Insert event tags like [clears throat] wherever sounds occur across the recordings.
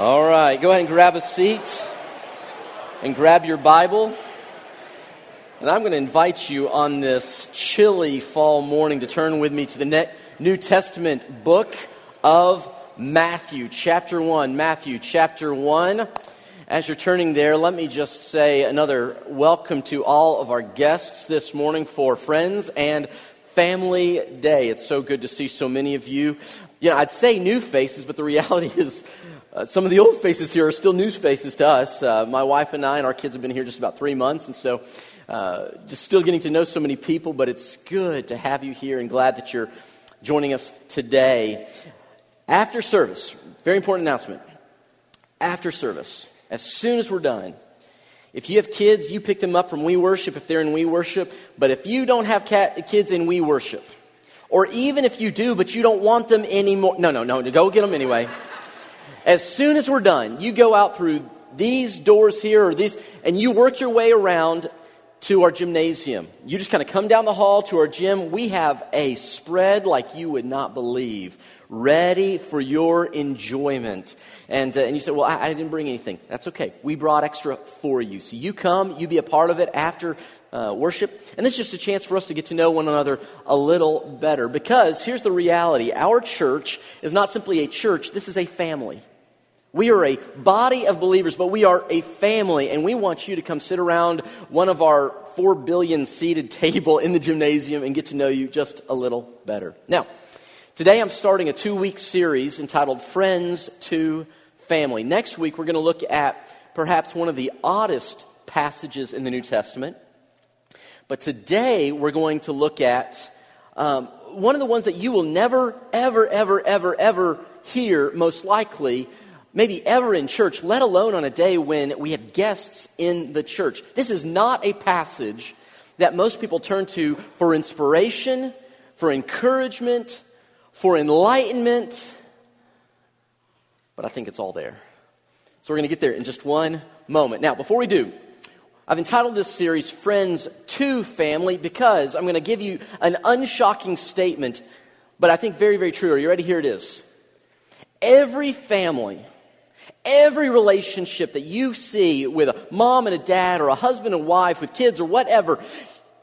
All right, go ahead and grab a seat and grab your Bible. And I'm going to invite you on this chilly fall morning to turn with me to the New Testament book of Matthew, chapter 1. Matthew, chapter 1. As you're turning there, let me just say another welcome to all of our guests this morning for Friends and Family Day. It's so good to see so many of you. Know, I'd say new faces, but the reality [laughs] is uh, some of the old faces here are still new faces to us. Uh, my wife and I and our kids have been here just about three months, and so uh, just still getting to know so many people, but it's good to have you here and glad that you're joining us today. After service, very important announcement. After service, as soon as we're done, if you have kids, you pick them up from We Worship if they're in We Worship. But if you don't have cat, kids in We Worship, or even if you do, but you don't want them anymore, no, no, no, go get them anyway. As soon as we're done, you go out through these doors here or these, and you work your way around to our gymnasium. You just kind of come down the hall to our gym. We have a spread like you would not believe, ready for your enjoyment. And, uh, and you say, Well, I, I, didn't bring anything. That's okay. We brought extra for you. So you come, you be a part of it after uh, worship. And this is just a chance for us to get to know one another a little better. Because here's the reality our church is not simply a church, this is a family. We are a body of believers, but we are a family, and we want you to come sit around one of our four billion seated [laughs] table in the gymnasium and get to know you just a little better. Now, today I'm starting a two week series entitled Friends to Family. Next week, we're going to look at perhaps one of the oddest passages in the New Testament. But today, we're going to look at um, one of the ones that you will never, ever, ever, ever, ever hear, most likely maybe ever in church, let alone on a day when we have guests in the church. This is not a passage that most people turn to for inspiration, for encouragement, for enlightenment, but I think it's all there. So we're going to get there in just one moment. Now, before we do, I've entitled this series Friends to Family because I'm going to give you an unshocking statement, but I think very, very true. Are you ready? Here it is. Every family Every relationship that you see with a mom and a dad or a husband and wife with kids or whatever,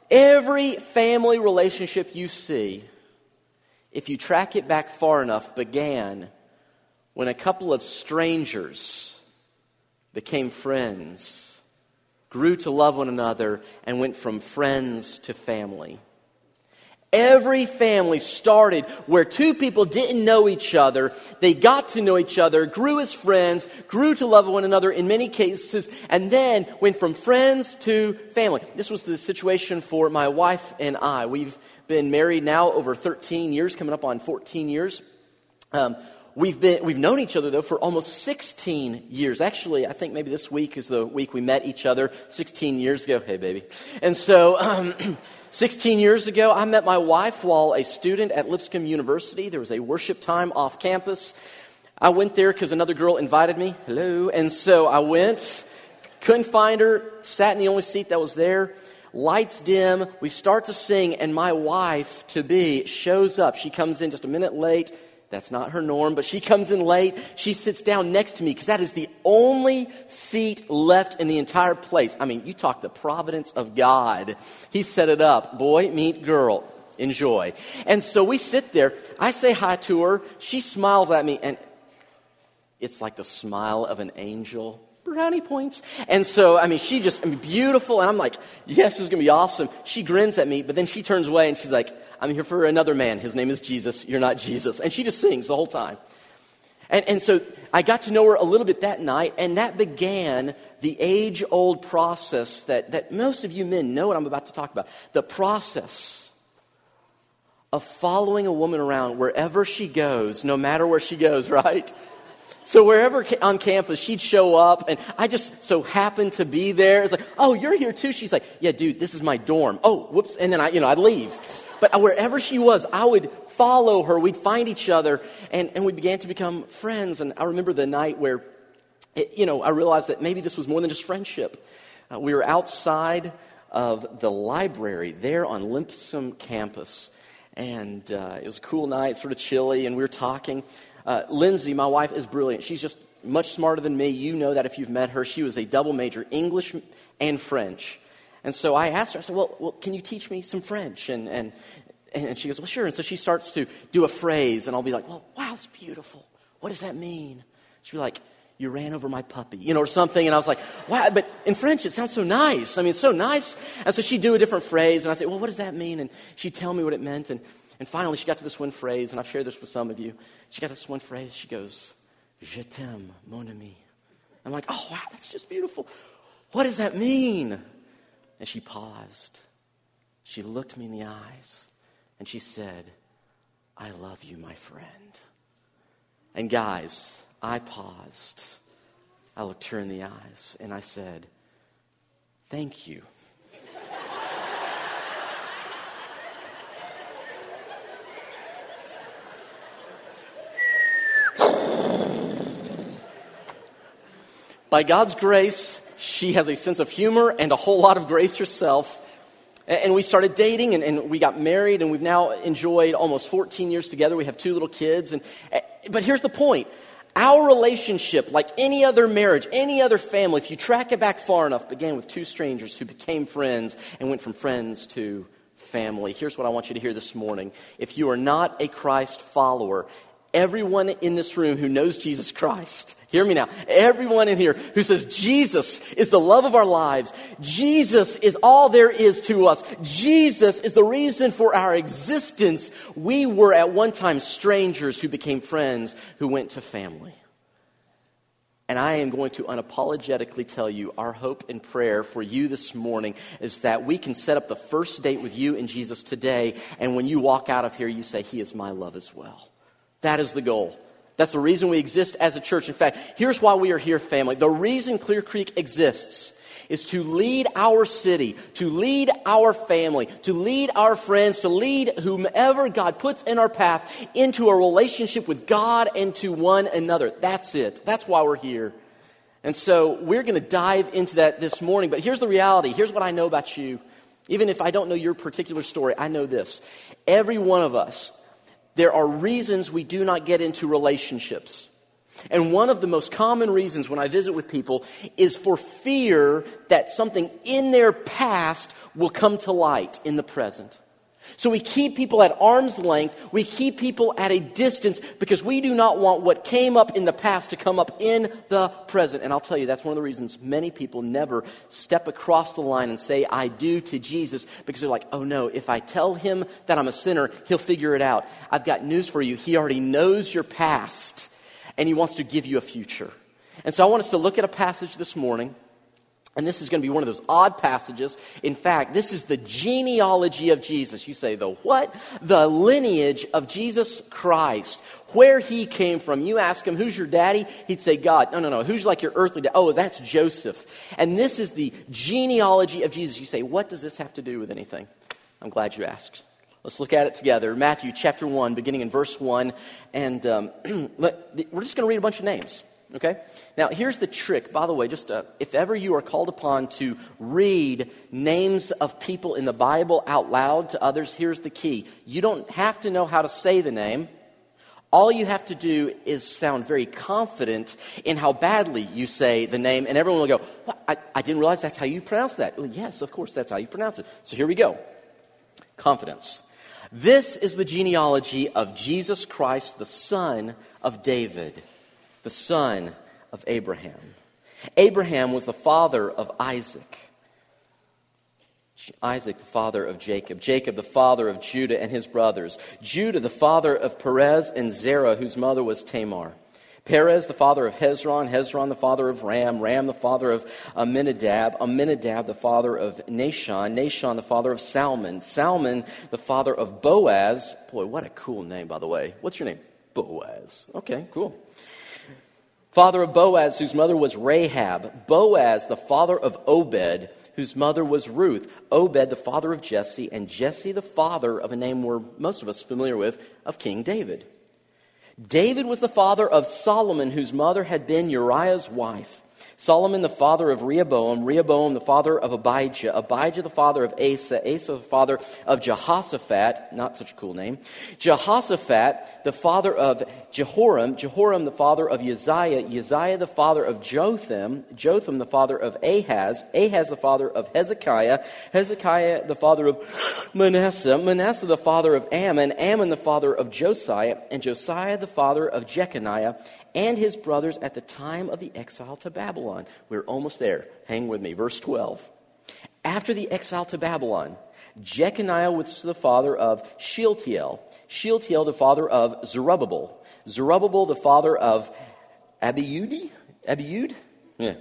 every family relationship you see, if you track it back far enough, began when a couple of strangers became friends, grew to love one another, and went from friends to family. Every family started where two people didn't know each other. They got to know each other, grew as friends, grew to love one another in many cases, and then went from friends to family. This was the situation for my wife and I. We've been married now over 13 years, coming up on 14 years. Um, We've, been, we've known each other, though, for almost 16 years. Actually, I think maybe this week is the week we met each other 16 years ago. Hey, baby. And so, um, [clears throat] 16 years ago, I met my wife while a student at Lipscomb University. There was a worship time off campus. I went there because another girl invited me. Hello. And so I went, couldn't find her, sat in the only seat that was there. Lights dim, we start to sing, and my wife to be shows up. She comes in just a minute late that's not her norm, but she comes in late. She sits down next to me because that is the only seat left in the entire place. I mean, you talk the providence of God. He set it up. Boy, meet girl. Enjoy. And so we sit there. I say hi to her. She smiles at me, and it's like the smile of an angel brownie points. And so, I mean, she just, I mean, beautiful. And I'm like, yes, this is going to be awesome. She grins at me, but then she turns away and she's like, I'm here for another man. His name is Jesus. You're not Jesus. And she just sings the whole time. And, and so I got to know her a little bit that night, and that began the age old process that, that most of you men know what I'm about to talk about. The process of following a woman around wherever she goes, no matter where she goes, [laughs] right? So wherever on campus, she'd show up, and I just so happened to be there. It's like, oh, you're here too. She's like, yeah, dude, this is my dorm. Oh, whoops, and then I, you know, I'd leave. But wherever she was, I would follow her. We'd find each other, and, and we began to become friends. And I remember the night where, it, you know, I realized that maybe this was more than just friendship. Uh, we were outside of the library there on Lipscomb campus, and uh, it was a cool night, sort of chilly, and we were talking Uh, Lindsay, my wife, is brilliant. She's just much smarter than me. You know that if you've met her. She was a double major, English and French. And so I asked her, I said, well, well can you teach me some French? And, and, and she goes, well, sure. And so she starts to do a phrase, and I'll be like, well, wow, it's beautiful. What does that mean? She'll be like, you ran over my puppy, you know, or something. And I was like, wow, but in French, it sounds so nice. I mean, it's so nice. And so she'd do a different phrase, and I'd say, well, what does that mean? And she'd tell me what it meant. And, and finally, she got to this one phrase, and I've shared this with some of you. She got this one phrase. She goes, Je t'aime, mon ami. I'm like, oh, wow, that's just beautiful. What does that mean? And she paused. She looked me in the eyes, and she said, I love you, my friend. And guys, I paused. I looked her in the eyes and I said, Thank you. By God's grace, she has a sense of humor and a whole lot of grace herself. And we started dating and, and, we got married, and we've now enjoyed almost 14 years together. We have two little kids. And, but here's the point our relationship, like any other marriage, any other family, if you track it back far enough, began with two strangers who became friends and went from friends to family. Here's what I want you to hear this morning. If you are not a Christ follower, everyone in this room who knows Jesus Christ, hear me now, everyone in here who says Jesus is the love of our lives, Jesus is all there is to us, Jesus is the reason for our existence, we were at one time strangers who became friends who went to family. And I am going to unapologetically tell you our hope and prayer for you this morning is that we can set up the first date with you and Jesus today. And when you walk out of here, you say, He is my love as well. That is the goal. That's the reason we exist as a church. In fact, here's why we are here, family. The reason Clear Creek exists is to lead our city, to lead our family, to lead our friends, to lead whomever God puts in our path into a relationship with God and to one another. That's it. That's why we're here. And so we're going to dive into that this morning. But here's the reality. Here's what I know about you. Even if I don't know your particular story, I know this. Every one of us there are reasons we do not get into relationships. And one of the most common reasons when I visit with people is for fear that something in their past will come to light in the present. So we keep people at arm's length. We keep people at a distance because we do not want what came up in the past to come up in the present. And I'll tell you, that's one of the reasons many people never step across the line and say, I do to Jesus because they're like, oh no, if I tell him that I'm a sinner, he'll figure it out. I've got news for you. He already knows your past and he wants to give you a future. And so I want us to look at a passage this morning and this is going to be one of those odd passages. In fact, this is the genealogy of Jesus. You say, the what? The lineage of Jesus Christ. Where he came from. You ask him, who's your daddy? He'd say, God. No, no, no. Who's like your earthly dad? Oh, that's Joseph. And this is the genealogy of Jesus. You say, what does this have to do with anything? I'm glad you asked. Let's look at it together. Matthew chapter 1, beginning in verse 1. And um, [clears throat] we're just going to read a bunch of names. Okay? Now, here's the trick. By the way, just uh, if ever you are called upon to read names of people in the Bible out loud to others, here's the key. You don't have to know how to say the name. All you have to do is sound very confident in how badly you say the name, and everyone will go, well, I, I didn't realize that's how you pronounce that. Well, yes, of course, that's how you pronounce it. So here we go. Confidence. This is the genealogy of Jesus Christ, the son of David the son of Abraham. Abraham was the father of Isaac. Isaac, the father of Jacob. Jacob, the father of Judah and his brothers. Judah, the father of Perez and Zerah, whose mother was Tamar. Perez, the father of Hezron. Hezron, the father of Ram. Ram, the father of Amminadab. Amminadab, the father of Nahshon. Nahshon, the father of Salmon. Salmon, the father of Boaz. Boy, what a cool name, by the way. What's your name? Boaz. Okay, cool father of Boaz, whose mother was Rahab, Boaz, the father of Obed, whose mother was Ruth, Obed, the father of Jesse, and Jesse, the father of a name we're most of us familiar with, of King David. David was the father of Solomon, whose mother had been Uriah's wife. Solomon the father of Rehoboam, Rehoboam the father of Abijah, Abijah the father of Asa, Asa the father of Jehoshaphat, not such a cool name, Jehoshaphat the father of Jehoram, Jehoram the father of Uzziah, Uzziah the father of Jotham, Jotham the father of Ahaz, Ahaz the father of Hezekiah, Hezekiah the father of Manasseh, Manasseh the father of Amon, Amon the father of Josiah, and Josiah the father of Jeconiah, and his brothers at the time of the exile to Babylon. We're almost there. Hang with me. Verse 12. After the exile to Babylon, Jeconiah was the father of Shealtiel, Shealtiel the father of Zerubbabel, Zerubbabel the father of Abiud, Abiud, yeah.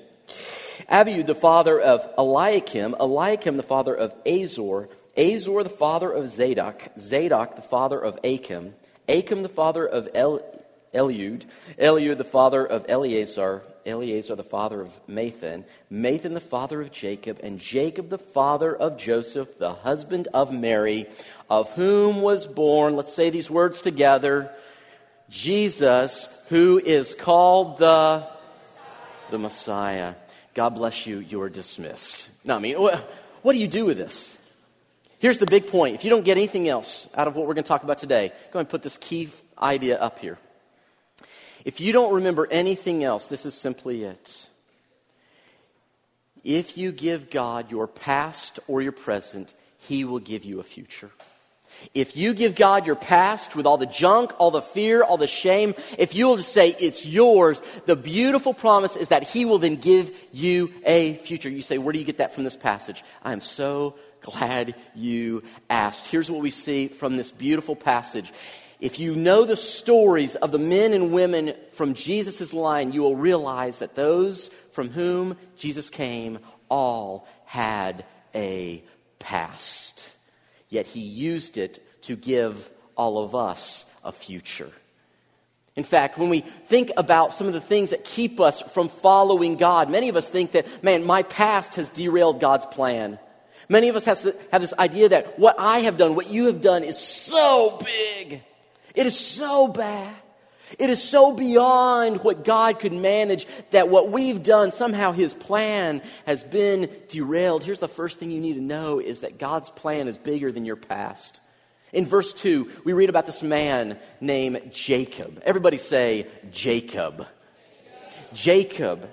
Abiud the father of Eliakim, Eliakim the father of Azor, Azor the father of Zadok, Zadok the father of Achim, Achim the father of El, Eliud, Eliud the father of Eleazar, Eleazar the father of Matthan, Matthan the father of Jacob, and Jacob the father of Joseph, the husband of Mary, of whom was born, let's say these words together, Jesus, who is called the, the Messiah. God bless you, you are dismissed. No, I mean, what, what do you do with this? Here's the big point. If you don't get anything else out of what we're going to talk about today, go and put this key idea up here. If you don't remember anything else, this is simply it. If you give God your past or your present, He will give you a future. If you give God your past with all the junk, all the fear, all the shame, if you will just say it's yours, the beautiful promise is that He will then give you a future. You say, Where do you get that from this passage? I am so glad you asked. Here's what we see from this beautiful passage if you know the stories of the men and women from Jesus' line, you will realize that those from whom Jesus came all had a past. Yet he used it to give all of us a future. In fact, when we think about some of the things that keep us from following God, many of us think that, man, my past has derailed God's plan. Many of us have, have this idea that what I have done, what you have done, is so big it is so bad. It is so beyond what God could manage that what we've done, somehow His plan has been derailed. Here's the first thing you need to know is that God's plan is bigger than your past. In verse 2, we read about this man named Jacob. Everybody say, Jacob. Jacob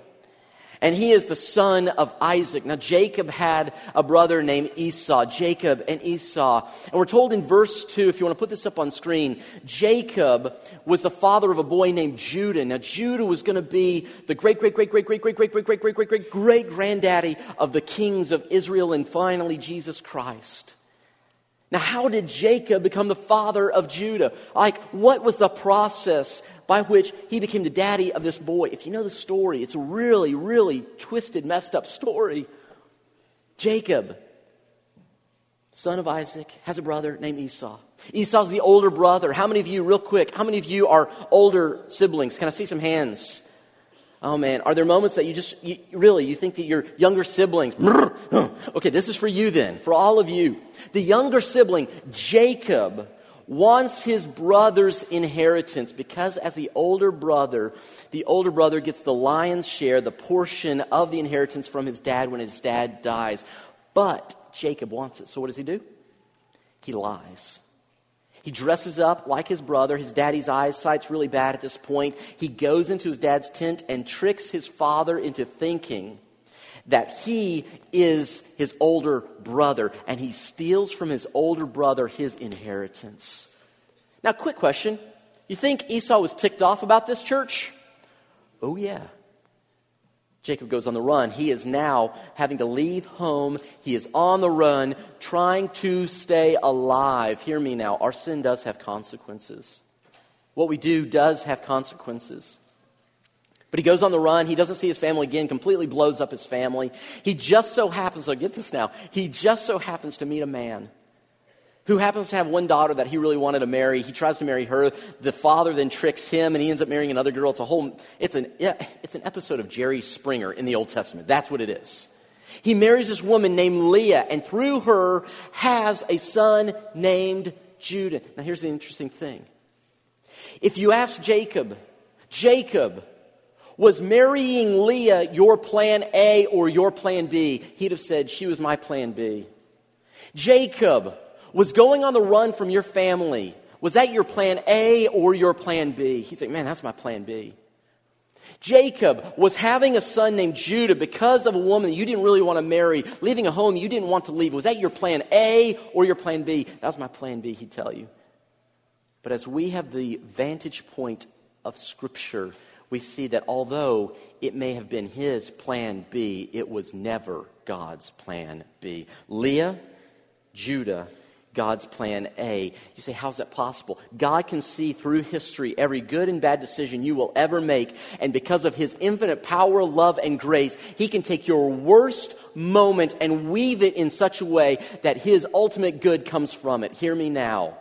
and he is the son of Isaac. Now, Jacob had a brother named Esau, Jacob and Esau. And we're told in verse 2, if you want to put this up on screen, Jacob was the father of a boy named Judah. Now, Judah was going to be the great, great, great, great, great, great, great, great, great, great, great, great, great granddaddy of the kings of Israel and finally Jesus Christ. Now, how did Jacob become the father of Judah? Like, what was the process by which he became the daddy of this boy. If you know the story, it's a really, really twisted, messed up story. Jacob, son of Isaac, has a brother named Esau. Esau's the older brother. How many of you, real quick, how many of you are older siblings? Can I see some hands? Oh man, are there moments that you just, you, really, you think that your younger siblings, okay, this is for you then, for all of you. The younger sibling, Jacob, wants his brother's inheritance because, as the older brother, the older brother gets the lion's share, the portion of the inheritance from his dad when his dad dies. But Jacob wants it. So, what does he do? He lies. He dresses up like his brother. His daddy's eyesight's really bad at this point. He goes into his dad's tent and tricks his father into thinking that he is his older brother and he steals from his older brother his inheritance. Now, quick question. You think Esau was ticked off about this church? Oh, yeah. Jacob goes on the run. He is now having to leave home. He is on the run, trying to stay alive. Hear me now. Our sin does have consequences. What we do does have consequences. But he goes on the run. He doesn't see his family again, completely blows up his family. He just so happens, so get this now, he just so happens to meet a man who happens to have one daughter that he really wanted to marry. He tries to marry her. The father then tricks him and he ends up marrying another girl. It's a whole, it's an, it's an episode of Jerry Springer in the Old Testament. That's what it is. He marries this woman named Leah and through her has a son named Judah. Now here's the interesting thing. If you ask Jacob, Jacob, Was marrying Leah your plan A or your plan B? He'd have said, She was my plan B. Jacob was going on the run from your family. Was that your plan A or your plan B? He'd say, Man, that's my plan B. Jacob was having a son named Judah because of a woman you didn't really want to marry, leaving a home you didn't want to leave. Was that your plan A or your plan B? That was my plan B, he'd tell you. But as we have the vantage point of Scripture, we see that although it may have been his plan B, it was never God's plan B. Leah, Judah, God's plan A. You say, how's that possible? God can see through history every good and bad decision you will ever make, and because of His infinite power, love, and grace, He can take your worst moment and weave it in such a way that His ultimate good comes from it. Hear me now.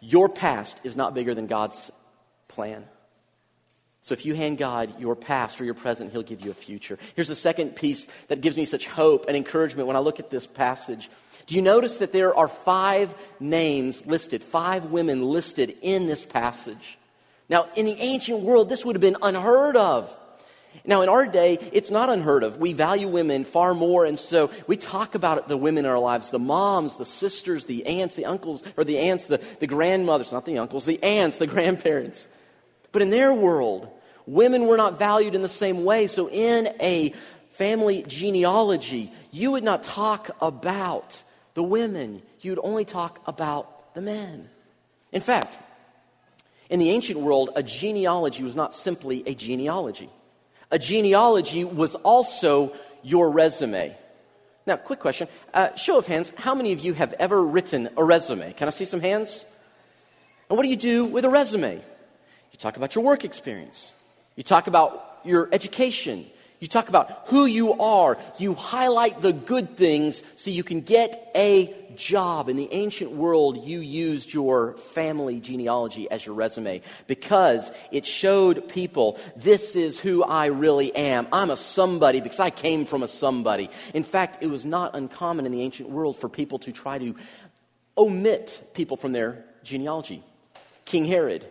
Your past is not bigger than God's plan. So if you hand God your past or your present, He'll give you a future. Here's the second piece that gives me such hope and encouragement when I look at this passage. Do you notice that there are five names listed, five women listed in this passage? Now, in the ancient world, this would have been unheard of. Now, in our day, it's not unheard of. We value women far more, and so we talk about the women in our lives the moms, the sisters, the aunts, the uncles, or the aunts, the, the grandmothers, not the uncles, the aunts, the grandparents. But in their world, women were not valued in the same way. So, in a family genealogy, you would not talk about the women. You'd only talk about the men. In fact, in the ancient world, a genealogy was not simply a genealogy. A genealogy was also your resume. Now, quick question. Uh, show of hands, how many of you have ever written a resume? Can I see some hands? And what do you do with a resume? You talk about your work experience. You talk about your education. You talk about who you are. You highlight the good things so you can get a job. In the ancient world, you used your family genealogy as your resume because it showed people, this is who I really am. I'm a somebody because I came from a somebody. In fact, it was not uncommon in the ancient world for people to try to omit people from their genealogy. King Herod,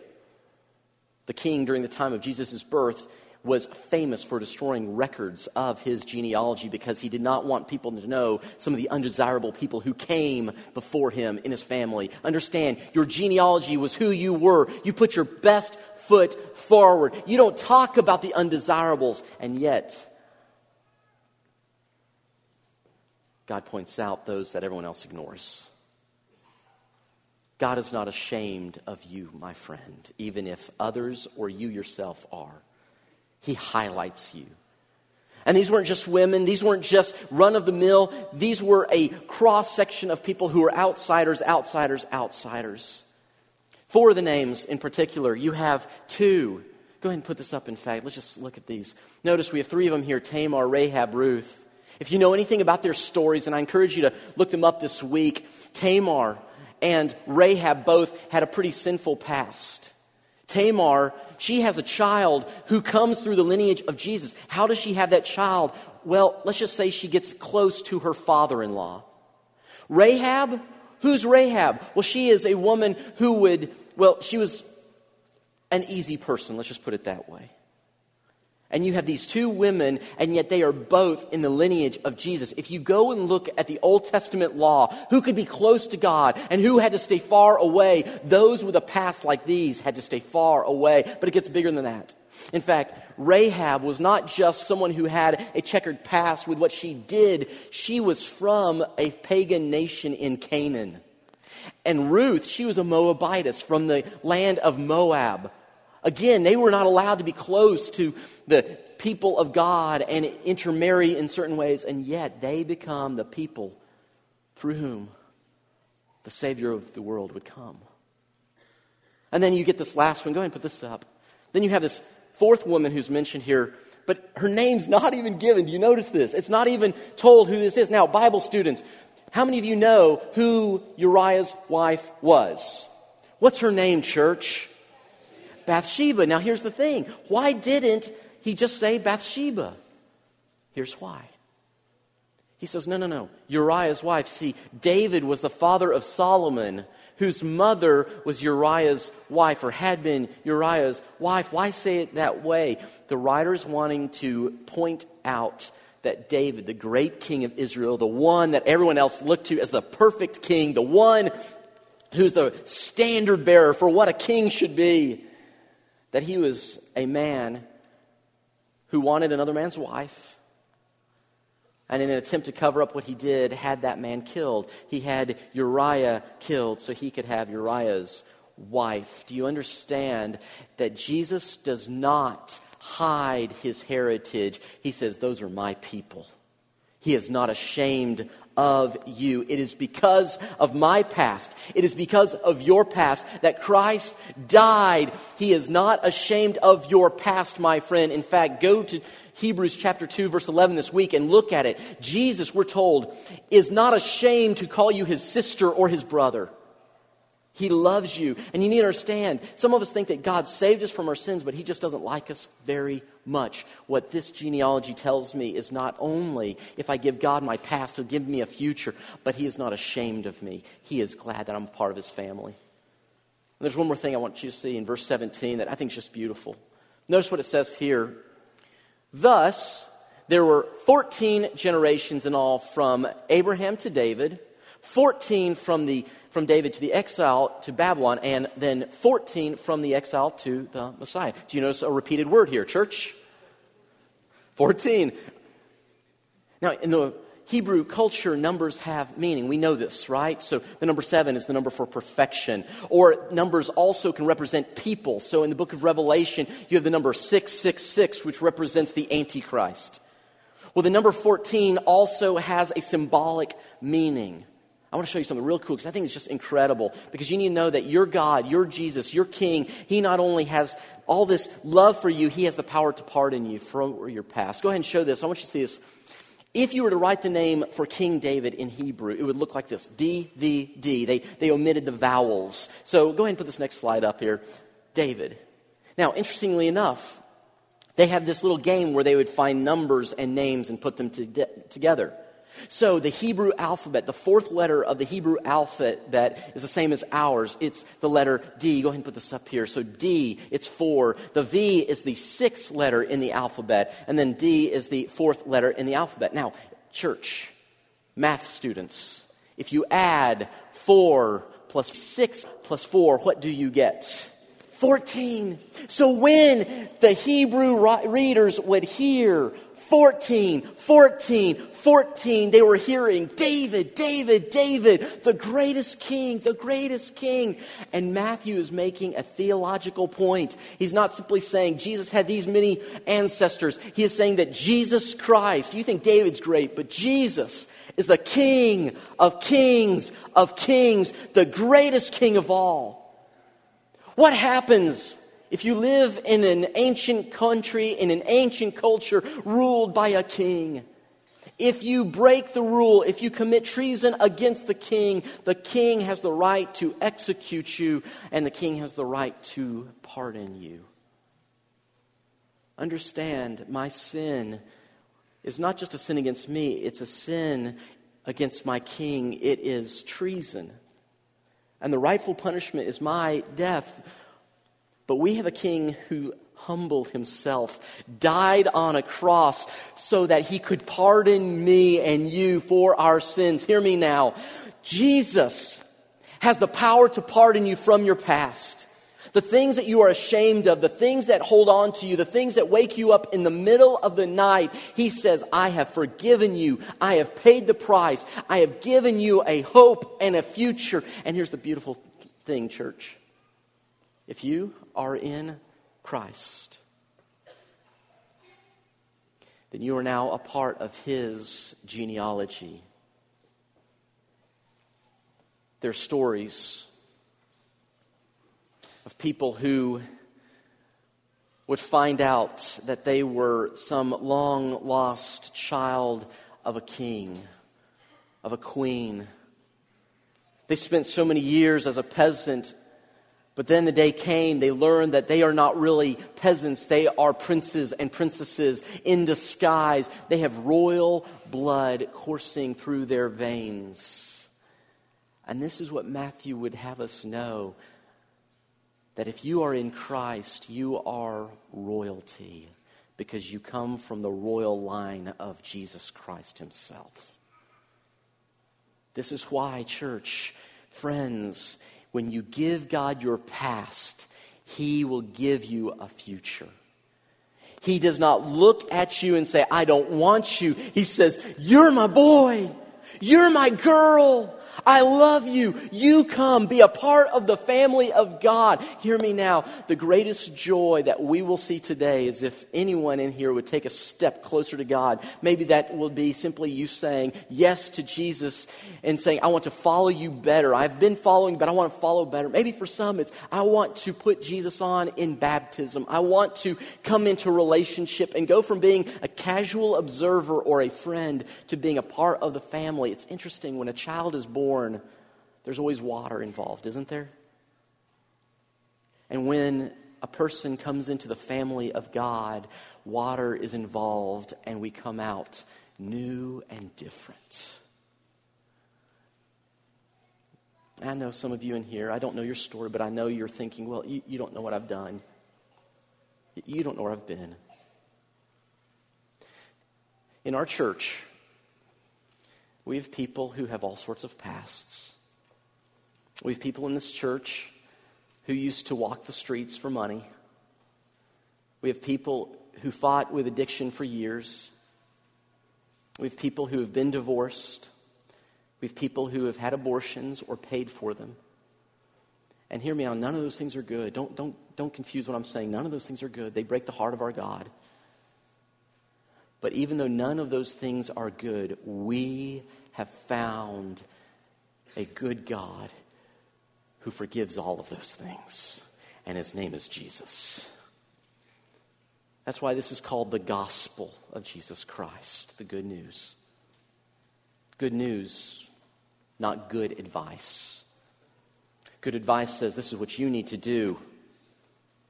the king during the time of Jesus' birth, was famous for destroying records of his genealogy because he did not want people to know some of the undesirable people who came before him in his family. Understand, your genealogy was who you were. You put your best foot forward. You don't talk about the undesirables, and yet, God points out those that everyone else ignores. God is not ashamed of you, my friend, even if others or you yourself are. He highlights you. And these weren't just women, these weren't just run of the mill, these were a cross section of people who were outsiders, outsiders, outsiders. Four of the names in particular, you have two. Go ahead and put this up, in fact. Let's just look at these. Notice we have three of them here Tamar, Rahab, Ruth. If you know anything about their stories, and I encourage you to look them up this week, Tamar and Rahab both had a pretty sinful past. Tamar, she has a child who comes through the lineage of Jesus. How does she have that child? Well, let's just say she gets close to her father in law. Rahab, who's Rahab? Well, she is a woman who would, well, she was an easy person, let's just put it that way. And you have these two women, and yet they are both in the lineage of Jesus. If you go and look at the Old Testament law, who could be close to God and who had to stay far away, those with a past like these had to stay far away. But it gets bigger than that. In fact, Rahab was not just someone who had a checkered past with what she did, she was from a pagan nation in Canaan. And Ruth, she was a Moabitess from the land of Moab. Again, they were not allowed to be close to the people of God and intermarry in certain ways, and yet they become the people through whom the Savior of the world would come. And then you get this last one. Go ahead and put this up. Then you have this fourth woman who's mentioned here, but her name's not even given. Do you notice this? It's not even told who this is. Now, Bible students, how many of you know who Uriah's wife was? What's her name, church? Bathsheba. Now, here's the thing why didn't he just say Bathsheba? Here's why. He says, no, no, no. Uriah's wife. See, David was the father of Solomon, whose mother was Uriah's wife or had been Uriah's wife. Why say it that way? The writer's wanting to point out that David, the great king of Israel, the one that everyone else looked to as the perfect king, the one who's the standard bearer for what a king should be, that he was a man who wanted another man's wife. And in an attempt to cover up what he did, had that man killed. He had Uriah killed so he could have Uriah's wife. Do you understand that Jesus does not hide his heritage? He says, Those are my people. He is not ashamed of you. It is because of my past. It is because of your past that Christ died. He is not ashamed of your past, my friend. In fact, go to Hebrews chapter 2 verse 11 this week and look at it. Jesus, we're told, is not ashamed to call you his sister or his brother. He loves you. And you need to understand, some of us think that God saved us from our sins, but He just doesn't like us very much. What this genealogy tells me is not only if I give God my past, He'll give me a future, but He is not ashamed of me. He is glad that I'm a part of His family. And there's one more thing I want you to see in verse 17 that I think is just beautiful. Notice what it says here. Thus, there were 14 generations in all from Abraham to David, 14 from the from David to the exile to Babylon, and then 14 from the exile to the Messiah. Do you notice a repeated word here, church? 14. Now, in the Hebrew culture, numbers have meaning. We know this, right? So the number seven is the number for perfection. Or numbers also can represent people. So in the book of Revelation, you have the number 666, which represents the Antichrist. Well, the number 14 also has a symbolic meaning. I want to show you something real cool because I think it's just incredible. Because you need to know that your God, your Jesus, your King, He not only has all this love for you, He has the power to pardon you for your past. Go ahead and show this. I want you to see this. If you were to write the name for King David in Hebrew, it would look like this D, V, D. They, they omitted the vowels. So go ahead and put this next slide up here. David. Now, interestingly enough, they had this little game where they would find numbers and names and put them to de- together. So the Hebrew alphabet, the fourth letter of the Hebrew alphabet is the same as ours. It's the letter D. Go ahead and put this up here. So D, it's four. The V is the sixth letter in the alphabet. And then D is the fourth letter in the alphabet. Now, church, math students, if you add four plus six plus four, what do you get? 14. So when the Hebrew readers would hear 14, 14, 14, they were hearing David, David, David, the greatest king, the greatest king. And Matthew is making a theological point. He's not simply saying Jesus had these many ancestors. He is saying that Jesus Christ, you think David's great, but Jesus is the king of kings of kings, the greatest king of all. What happens if you live in an ancient country, in an ancient culture ruled by a king, if you break the rule, if you commit treason against the king, the king has the right to execute you, and the king has the right to pardon you. Understand, my sin is not just a sin against me, it's a sin against my king. It is treason. And the rightful punishment is my death but we have a king who humbled himself, died on a cross so that he could pardon me and you for our sins. Hear me now. Jesus has the power to pardon you from your past. The things that you are ashamed of, the things that hold on to you, the things that wake you up in the middle of the night, he says, I have forgiven you. I have paid the price. I have given you a hope and a future. And here's the beautiful thing, church. If you are in Christ, then you are now a part of his genealogy. There are stories of people who would find out that they were some long lost child of a king, of a queen. They spent so many years as a peasant but then the day came, they learned that they are not really peasants. They are princes and princesses in disguise. They have royal blood coursing through their veins. And this is what Matthew would have us know that if you are in Christ, you are royalty because you come from the royal line of Jesus Christ Himself. This is why, church, friends, when you give God your past, He will give you a future. He does not look at you and say, I don't want you. He says, You're my boy. You're my girl. I love you. You come, be a part of the family of God. Hear me now. The greatest joy that we will see today is if anyone in here would take a step closer to God. Maybe that will be simply you saying yes to Jesus and saying, I want to follow you better. I've been following, but I want to follow better. Maybe for some, it's I want to put Jesus on in baptism. I want to come into relationship and go from being a casual observer or a friend to being a part of the family. It's interesting when a child is born there's always water involved, isn't there? And when a person comes into the family of God, water is involved, and we come out new and different. I know some of you in here, I don't know your story, but I know you're thinking, well, you, you don't know what I've done. You don't know where I've been. In our church, we have people who have all sorts of pasts. We have people in this church who used to walk the streets for money. We have people who fought with addiction for years. We have people who have been divorced. We have people who have had abortions or paid for them. And hear me out, none of those things are good. Don't, don't, don't confuse what I'm saying. None of those things are good. They break the heart of our God. But even though none of those things are good, we have found a good God who forgives all of those things. And his name is Jesus. That's why this is called the gospel of Jesus Christ, the good news. Good news, not good advice. Good advice says this is what you need to do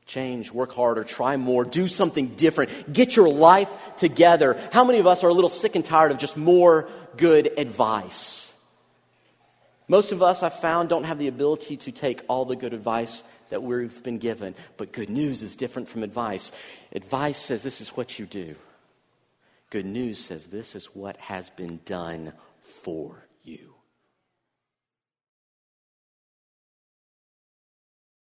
Change, work harder, try more, do something different, get your life together. How many of us are a little sick and tired of just more good advice? Most of us, I've found, don't have the ability to take all the good advice that we've been given. But good news is different from advice. Advice says this is what you do, good news says this is what has been done for.